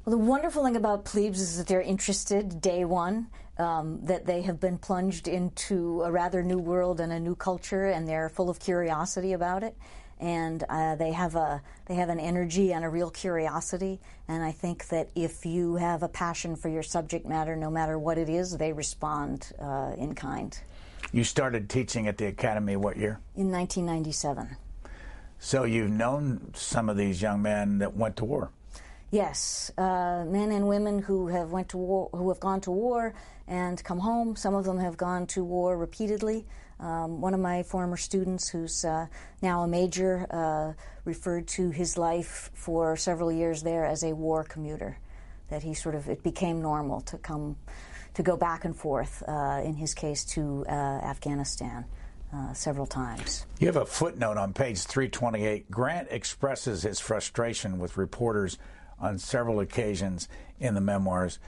Well, the wonderful thing about plebes is that they're interested day one, um, that they have been plunged into a rather new world and a new culture, and they're full of curiosity about it. And uh, they have a they have an energy and a real curiosity. And I think that if you have a passion for your subject matter, no matter what it is, they respond uh, in kind. You started teaching at the academy what year? In 1997. So you've known some of these young men that went to war. Yes, uh, men and women who have went to war, who have gone to war and come home. Some of them have gone to war repeatedly. Um, one of my former students, who's uh, now a major, uh, referred to his life for several years there as a war commuter. That he sort of it became normal to come to go back and forth. Uh, in his case, to uh, Afghanistan. Uh, several times. You have a footnote on page 328. Grant expresses his frustration with reporters on several occasions in the memoirs.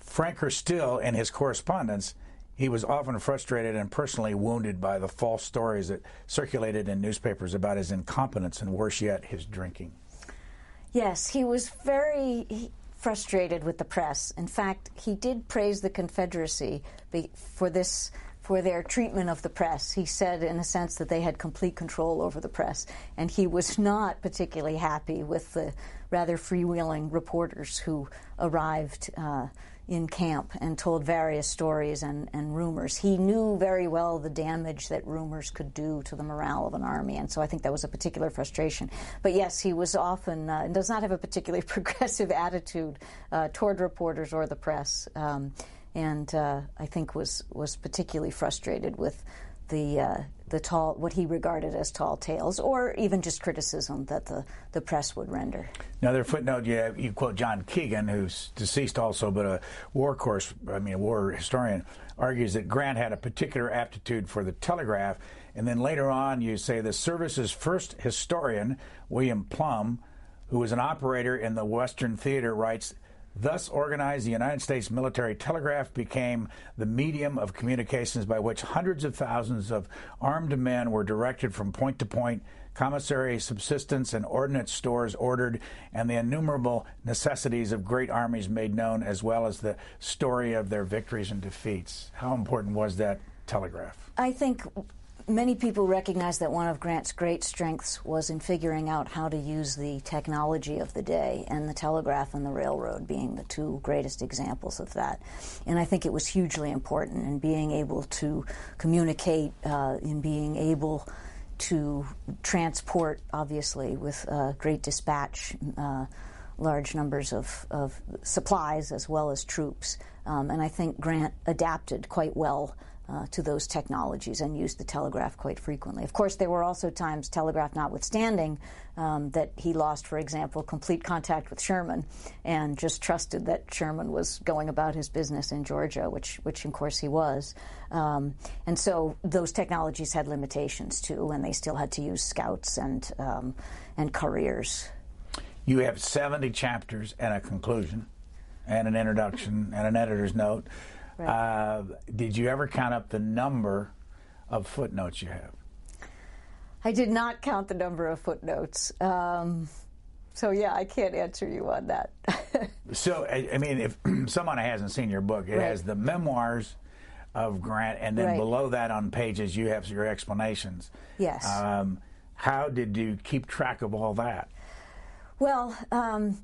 Franker still, in his correspondence, he was often frustrated and personally wounded by the false stories that circulated in newspapers about his incompetence and, worse yet, his drinking. Yes, he was very frustrated with the press. In fact, he did praise the Confederacy for this for their treatment of the press. He said, in a sense, that they had complete control over the press, and he was [LAUGHS] not particularly happy with the rather freewheeling reporters who arrived. Uh, in camp and told various stories and, and rumors. He knew very well the damage that rumors could do to the morale of an army, and so I think that was a particular frustration. But yes, he was often uh, does not have a particularly [LAUGHS] progressive attitude uh, toward reporters or the press. Um, and uh, I think was was particularly frustrated with the uh, the tall what he regarded as tall tales, or even just criticism that the, the press would render. Another footnote: you, have, you quote John Keegan, who's deceased also, but a war course, I mean, a war historian, argues that Grant had a particular aptitude for the telegraph, and then later on you say the service's first historian, William Plum, who was an operator in the Western Theater, writes Thus organized, the United States military telegraph became the medium of communications by which hundreds of thousands of armed men were directed from point to point, commissary subsistence and ordnance stores ordered, and the innumerable necessities of great armies made known, as well as the story of their victories and defeats. How important was that telegraph? I think Many people recognize that one of Grant's great strengths was in figuring out how to use the technology of the day, and the telegraph and the railroad being the two greatest examples of that. And I think it was hugely important in being able to communicate, uh, in being able to transport, obviously, with uh, great dispatch. Uh, large numbers of, of, supplies as well as troops. Um, and I think Grant adapted quite well uh, to those technologies and used the telegraph quite frequently. Of course, there were also times, telegraph notwithstanding, um, that he lost, for example, complete contact with Sherman and just trusted that Sherman was going about his business in Georgia, which, which of course he was. Um, and so those technologies had limitations too, and they still had to use scouts and, um, and couriers. You have 70 chapters and a conclusion, and an introduction, and an editor's note. Right. Uh, did you ever count up the number of footnotes you have? I did not count the number of footnotes. Um, so yeah, I can't answer you on that. [LAUGHS] so I, I, mean, if [CLEARS THROAT] someone hasn't seen your book, it right. has the memoirs of Grant, and then right. below that on pages you have your explanations. Yes. Um, how did you keep track of all that? Well, um,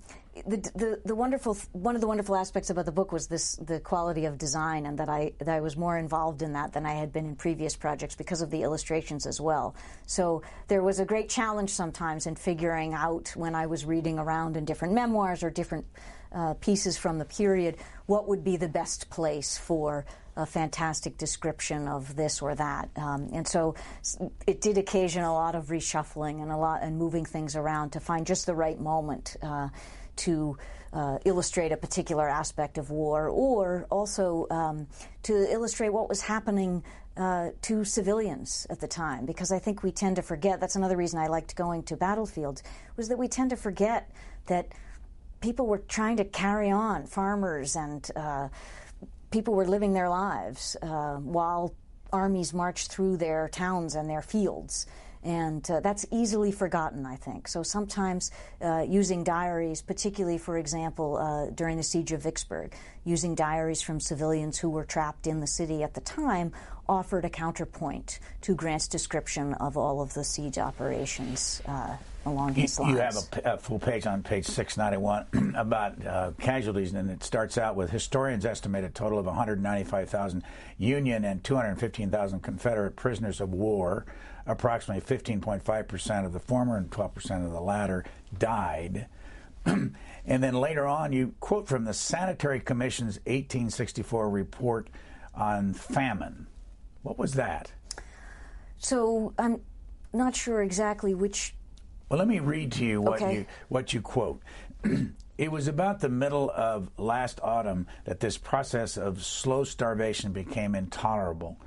the, the, the wonderful one of the wonderful aspects about the book was this the quality of design and that I that I was more involved in that than I had been in previous projects because of the illustrations as well. So there was a great challenge sometimes in figuring out when I was reading around in different memoirs or different uh, pieces from the period what would be the best place for a fantastic description of this or that. Um, and so it did occasion a lot of reshuffling and a lot and moving things around to find just the right moment. Uh, to uh, illustrate a particular aspect of war, or also um, to illustrate what was happening uh, to civilians at the time. Because I think we tend to forget. That's another reason I liked going to battlefields was that we tend to forget that people were trying to carry on. Farmers and uh, people were living their lives uh, while armies marched through their towns and their fields. And uh, that's easily forgotten, I think. So sometimes uh, using diaries, particularly, for example, uh, during the siege of Vicksburg, using diaries from civilians who were trapped in the city at the time offered a counterpoint to Grant's description of all of the siege operations uh, along his lines. You have a, a, full page on page 691 [CLEARS THROAT] about uh, casualties, and it starts out with historians estimate a total of 195,000 Union and 215,000 Confederate prisoners of war approximately 15.5% of the former and 12% of the latter died. [CLEARS THROAT] and then later on, you quote from the Sanitary Commission's 1864 report on famine. What was that? So I'm not sure exactly which. Well, let me read to you what Okay. you what you quote. [CLEARS THROAT] it was about the middle of last autumn that this process of slow starvation became intolerable,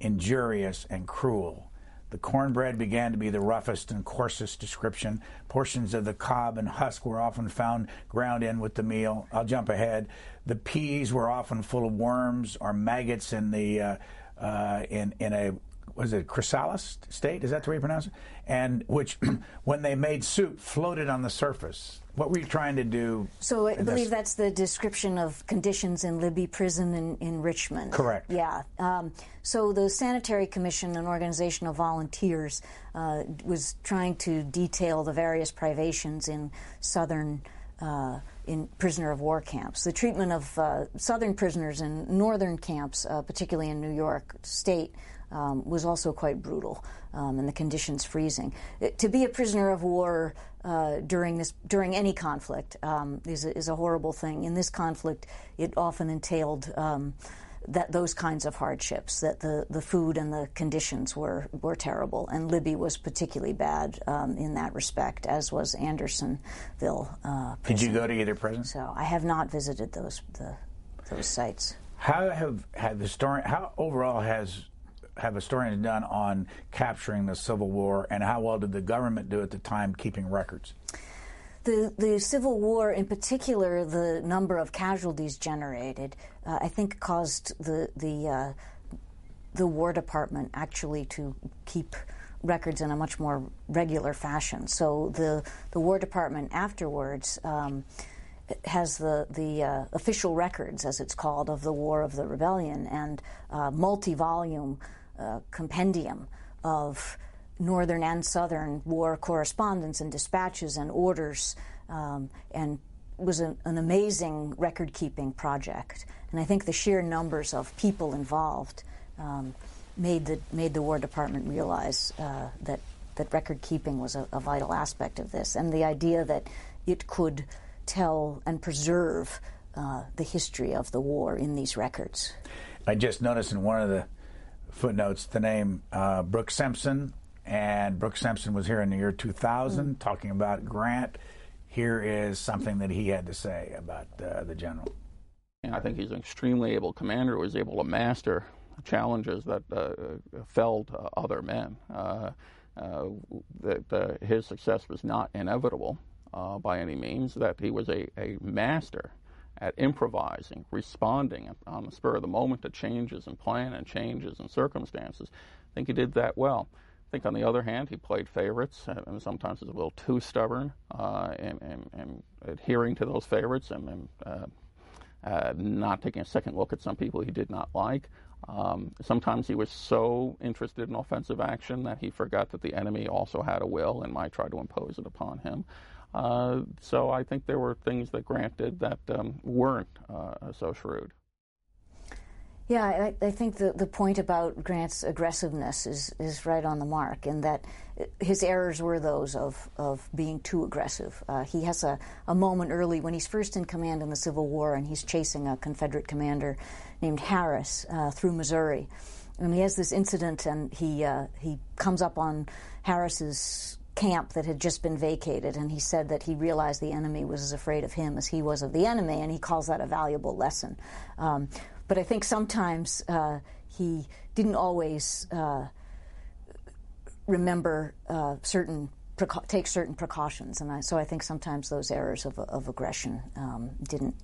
injurious, and cruel. The cornbread began to be the roughest and coarsest description. Portions of the cob and husk were often found ground in with the meal. I'll jump ahead. The peas were often full of worms or maggots in the uh, uh, in in a was it chrysalis state? Is that the way you pronounce it? And which, [CLEARS THROAT] when they made soup, floated on the surface. What were you trying to do? So I believe that's the description of conditions in Libby Prison in, in Richmond. Correct. Yeah. Um, so the Sanitary Commission, an organization of volunteers, uh, was trying to detail the various privations in southern. Uh, in prisoner of war camps, the treatment of uh, southern prisoners in northern camps, uh, particularly in New York State, um, was also quite brutal, um, and the conditions freezing. Uh, To be a prisoner of war uh, during this during any conflict um, is a, is a horrible thing. In this conflict, it often entailed. That those kinds of hardships, that the, the food and the conditions were, were terrible, and Libby was particularly bad um, in that respect, as was Andersonville. Uh, Did you go to either prison? So I have not visited those the, those sites. How have have historian? How overall has have historians done on capturing the Civil War, and how well did the government do at the time keeping records? The, the Civil War, in particular, the number of casualties generated, uh, I think caused the the uh, the War Department actually to keep records in a much more regular fashion. So the the War Department afterwards. Um, has the the uh, official records, as it's called, of the War of the Rebellion and uh, multi-volume uh, compendium of northern and southern war correspondence and dispatches and orders, um, and was an, an amazing record-keeping project. And I think the sheer numbers of people involved um, made the made the War Department realize uh, that that record keeping was a, a vital aspect of this, and the idea that it could tell and preserve uh, the history of the war in these records. I just noticed in one of the footnotes the name uh, Brooks Simpson, and Brooks Simpson was here in the year 2000 talking about Grant. Here is something that he had to say about uh, the general. And I think he's an extremely able commander who was able to master challenges that uh, felled uh, other men. Uh, uh, that uh, his success was not inevitable uh, by any means, that he was a, a master at improvising, responding on the spur of the moment to changes in plan and changes in circumstances. I think he did that well. I think, on the other hand, he played favorites and sometimes was a little too stubborn uh, adhering to those favorites and, and uh, uh, not taking a second look at some people he did not like. Um, sometimes he was so interested in offensive action that he forgot that the enemy also had a will and might try to impose it upon him. Uh, so I think there were things that Grant did that um, weren't uh, so shrewd. Yeah, I, I think the, the point about Grant's aggressiveness is, is right on the mark, in that his errors were those of, of being too aggressive. Uh, he has a, a moment early when he's first in command in the Civil War and he's chasing a Confederate commander named Harris uh, through Missouri. And he has this incident and he, uh, he comes up on Harris's camp that had just been vacated, and he said that he realized the enemy was as afraid of him as he was of the enemy, and he calls that a valuable lesson. Um, but I think sometimes uh, he didn't always uh, remember uh, certain preca- take certain precautions, and I, so I think sometimes those errors of, of aggression um, didn't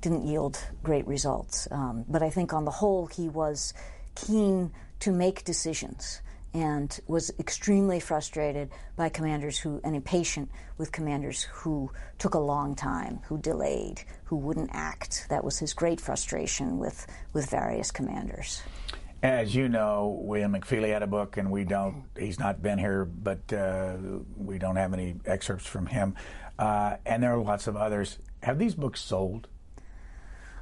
didn't yield great results. Um, but I think on the whole, he was keen to make decisions and was extremely frustrated by commanders who and impatient with commanders who took a long time, who delayed, who wouldn't act. That was his great frustration with with various commanders. As you know, William McFeely had a book, and we don't. He's not been here, but uh, we don't have any excerpts from him. Uh, and there are lots of others. Have these books sold?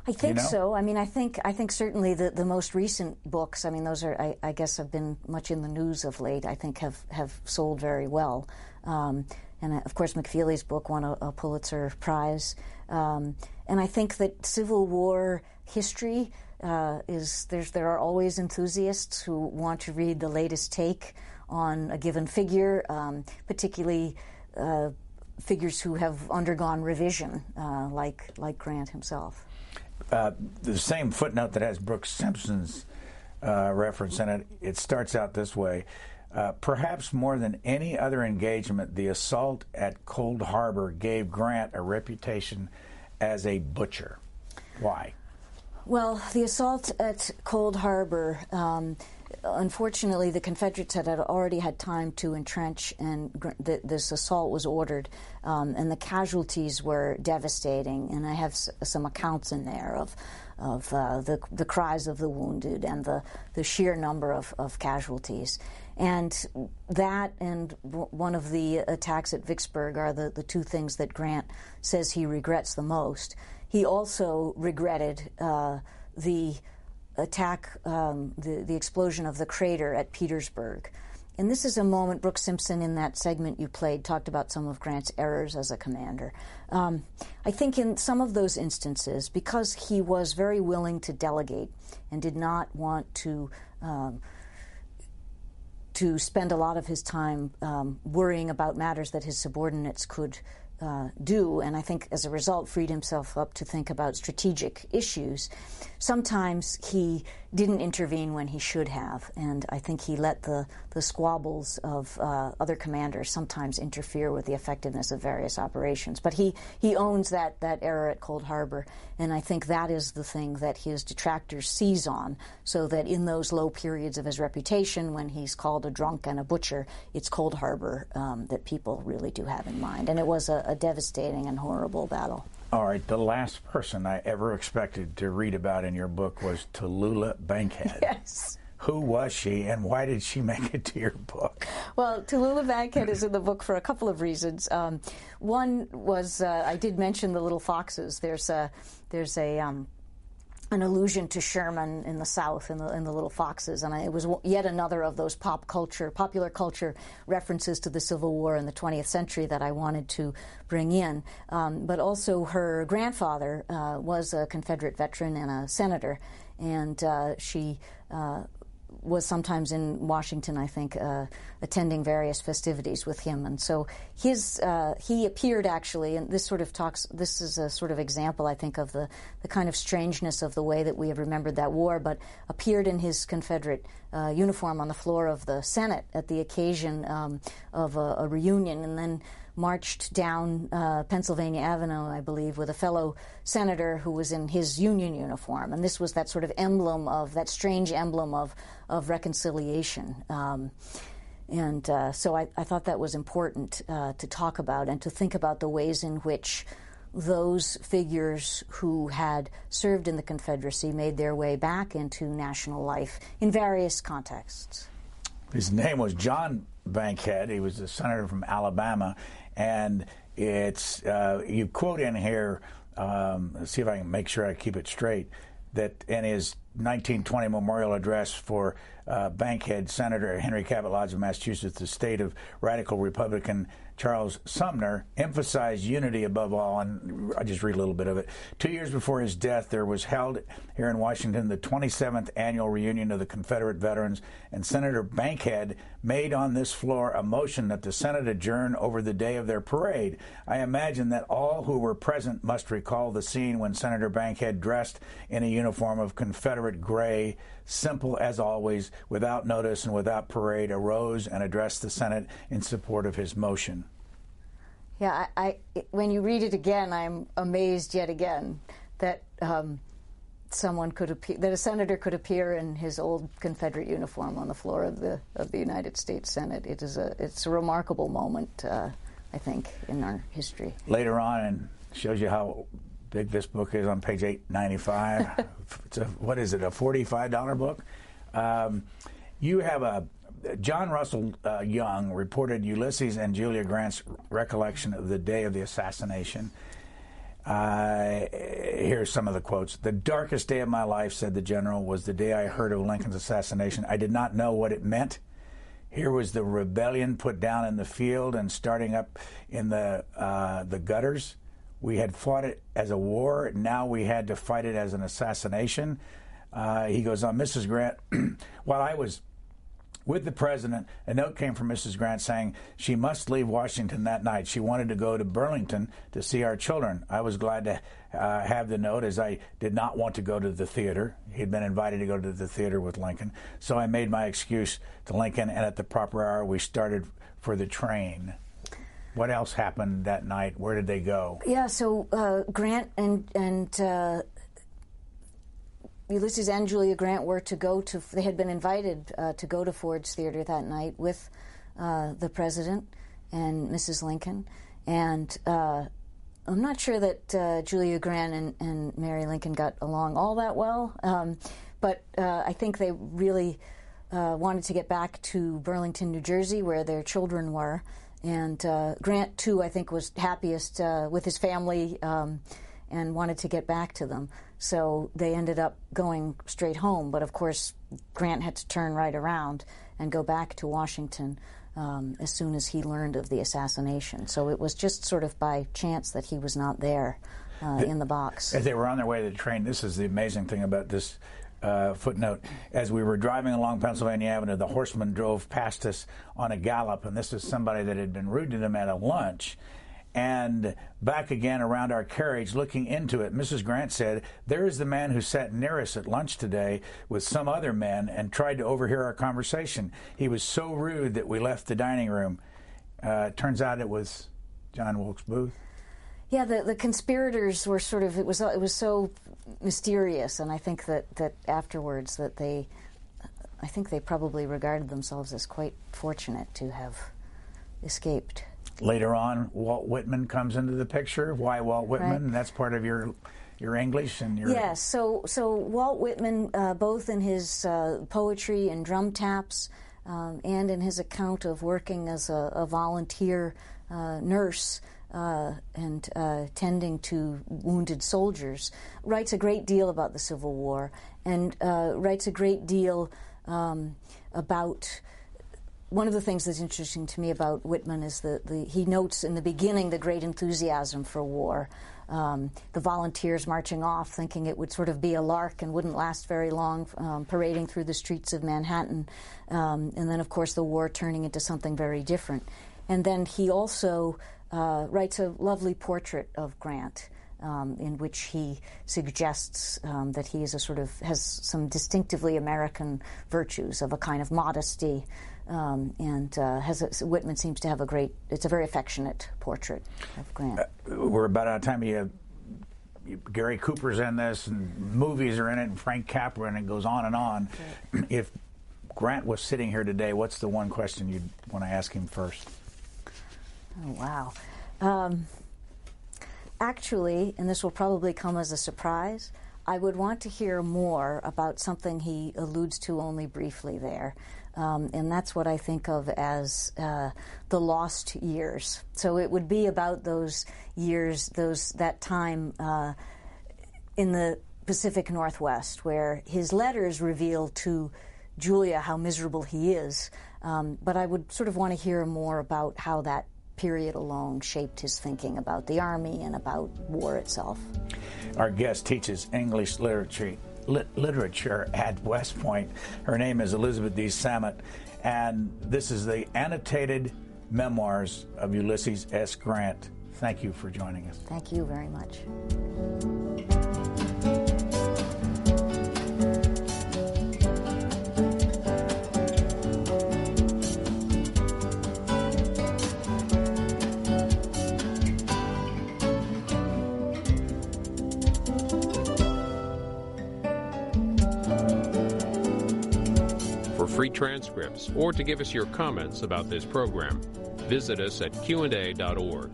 I think you know? so. I mean, I think I think certainly the, the most recent books. I mean, those are I, I guess have been much in the news of late. I think have have sold very well. Um, and uh, of course, McFeely's book won a, a Pulitzer Prize. Um, and I think that Civil War history uh, is there's there are always enthusiasts who want to read the latest take on a given figure, um, particularly. Uh, figures who have undergone revision, uh, like like Grant himself. Uh, the same footnote that has Brooks Simpson's uh, reference in it, it starts out this way. Uh, perhaps more than any other engagement, the assault at Cold Harbor gave Grant a reputation as a butcher. Why? Well, the assault at Cold Harbor. Um, unfortunately, the Confederates had already had time to entrench, and th- this assault was ordered, um, and the casualties were devastating. And I have s- some accounts in there of of uh, the the cries of the wounded and the the sheer number of, of casualties. And that and w- one of the attacks at Vicksburg are the, the two things that Grant says he regrets the most. He also regretted uh, the attack, um, the, the explosion of the crater at Petersburg. And this is a moment, Brooks Simpson, in that segment you played, talked about some of Grant's errors as a commander. Um, I think in some of those instances, because he was very willing to delegate and did not want to. Um, to spend a lot of his time um, worrying about matters that his subordinates could uh, do, and I think as a result freed himself up to think about strategic issues. Sometimes he didn't intervene when he should have, and I think he let the, the squabbles of uh, other commanders sometimes interfere with the effectiveness of various operations. But he, he owns that, that error at Cold Harbor, and I think that is the thing that his detractors seize on, so that in those low periods of his reputation, when he's called a drunk and a butcher, it's Cold Harbor um, that people really do have in mind. And it was a, a devastating and horrible battle. All right, the last person I ever expected to read about in your book was Tallulah Bankhead. Yes. Who was she, and why did she make it to your book? Well, Tallulah Bankhead is in the book for a couple of reasons. Um, one was uh, I did mention the little foxes. There's a there's a um, an allusion to Sherman in the South in the, in the Little Foxes, and I, it was yet another of those pop culture, popular culture references to the Civil War in the 20th century that I wanted to bring in. Um, but also, her grandfather uh, was a Confederate veteran and a senator, and uh, she uh, was sometimes in Washington, I think, uh, attending various festivities with him. And so his uh, he appeared actually, and this sort of talks. This is a sort of example, I think, of the the kind of strangeness of the way that we have remembered that war. But appeared in his Confederate uh, uniform on the floor of the Senate at the occasion um, of a, a reunion, and then marched down uh, Pennsylvania Avenue, I believe, with a fellow senator who was in his Union uniform. And this was that sort of emblem of, that strange emblem of, of reconciliation. Um, and uh, so I, I, thought that was important uh, to talk about and to think about the ways in which those figures who had served in the Confederacy made their way back into national life in various contexts. His name was John Bankhead. He was a senator from Alabama, and it's uh, you quote in here. Um, see if I can make sure I keep it straight. That in his 1920 memorial address for uh, Bankhead, Senator Henry Cabot Lodge of Massachusetts, the state of radical Republican Charles Sumner emphasized unity above all, and I just read a little bit of it. Two years before his death, there was held here in Washington the 27th annual reunion of the Confederate veterans, and Senator Bankhead made on this floor a motion that the Senate adjourn over the day of their parade. I imagine that all who were present must recall the scene when Senator Bankhead, dressed in a uniform of Confederate gray, simple as always, without notice and without parade, arose and addressed the Senate in support of his motion. Yeah, I, I when you read it again, I'm amazed yet again that um, someone could appear, that a senator could appear in his old Confederate uniform on the floor of the of the United States Senate. It is a it's a remarkable moment, uh, I think, in our history. Later on, and shows you how big this book is on page 895. [LAUGHS] it's a, what is it, a $45 book? Um, you have a John Russell uh, Young reported Ulysses and Julia Grant's recollection of the day of the assassination. Uh, here's some of the quotes. The darkest day of my life, said the general, was the day I heard of Lincoln's assassination. I did not know what it meant. Here was the rebellion put down in the field and starting up in the uh, the gutters. We had fought it as a war. Now we had to fight it as an assassination. Uh, he goes on, Mrs. Grant, [CLEARS THROAT] while I was with the president, a note came from Mrs. Grant saying she must leave Washington that night. She wanted to go to Burlington to see our children. I was glad to uh, have the note as I did not want to go to the theater. He'd been invited to go to the theater with Lincoln. So I made my excuse to Lincoln, and at the proper hour, we started for the train. What else happened that night? Where did they go? Yeah, so uh, Grant and and uh, Ulysses and Julia Grant were to go to, they had been invited uh, to go to Ford's Theater that night with uh, the president and Mrs. Lincoln. And uh, I'm not sure that uh, Julia Grant and, and, Mary Lincoln got along all that well, um, but I think they really wanted to get back to Burlington, New Jersey, where their children were. And Grant, too, I think, was happiest with his family. Um, and wanted to get back to them. So they ended up going straight home. But of course, Grant had to turn right around and go back to Washington um, as soon as he learned of the assassination. So it was just sort of by chance that he was not there uh, in the box. As they were on their way to the train, this is the amazing thing about this. Uh, footnote as we were driving along Pennsylvania Avenue, the horseman drove past us on a gallop, and this is somebody that had been rude to them at a lunch and back again around our carriage looking into it. Mrs. Grant said, There is the man who sat near us at lunch today with some other men and tried to overhear our conversation. He was so rude that we left the dining room. Uh, turns out it was John Wilkes Booth. Yeah, the, the conspirators were sort of it was it was so mysterious, and I think that, that afterwards that they, I think they probably regarded themselves as quite fortunate to have escaped. Later on, Walt Whitman comes into the picture. Why Walt Whitman? Right. That's part of your your English and your yes. So so Walt Whitman, uh, both in his uh, poetry and drum taps, um, and in his account of working as a, a volunteer uh, nurse. Uh, and uh, tending to wounded soldiers, writes a great deal about the Civil War and uh, writes a great deal um, about one of the things that's interesting to me about Whitman is that the, he notes in the beginning the great enthusiasm for war. Um, the volunteers marching off, thinking it would sort of be a lark and wouldn't last very long, um, parading through the streets of Manhattan. Um, and then, of course, the war turning into something very different. And then he also uh, writes a lovely portrait of Grant. Um, in which he suggests um, that he is a sort of has some distinctively American virtues of a kind of modesty, um, and uh, has a, Whitman seems to have a great. It's a very affectionate portrait of Grant. Uh, we're about out of time. You, you, Gary Cooper's in this, and movies are in it, and Frank Capra, and it goes on and on. [CLEARS THROAT] If Grant was sitting here today, what's the one question you'd want to ask him first? Oh wow. Um, actually, and this will probably come as a surprise. I would want to hear more about something he alludes to only briefly there, um, and that's what I think of as uh, the lost years. So it would be about those years, those that time uh, in the Pacific Northwest, where his letters reveal to Julia how miserable he is. Um, but I would sort of want to hear more about how that period alone shaped his thinking about the Army and about war itself. Our guest teaches English literature literature at West Point. Her name is Elizabeth D. Samet, and this is the annotated memoirs of Ulysses S. Grant. Thank you for joining us. Thank you very much. Free transcripts, or to give us your comments about this program, visit us at qanda.org.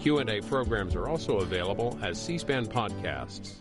Q&A programs are also available as C-SPAN podcasts.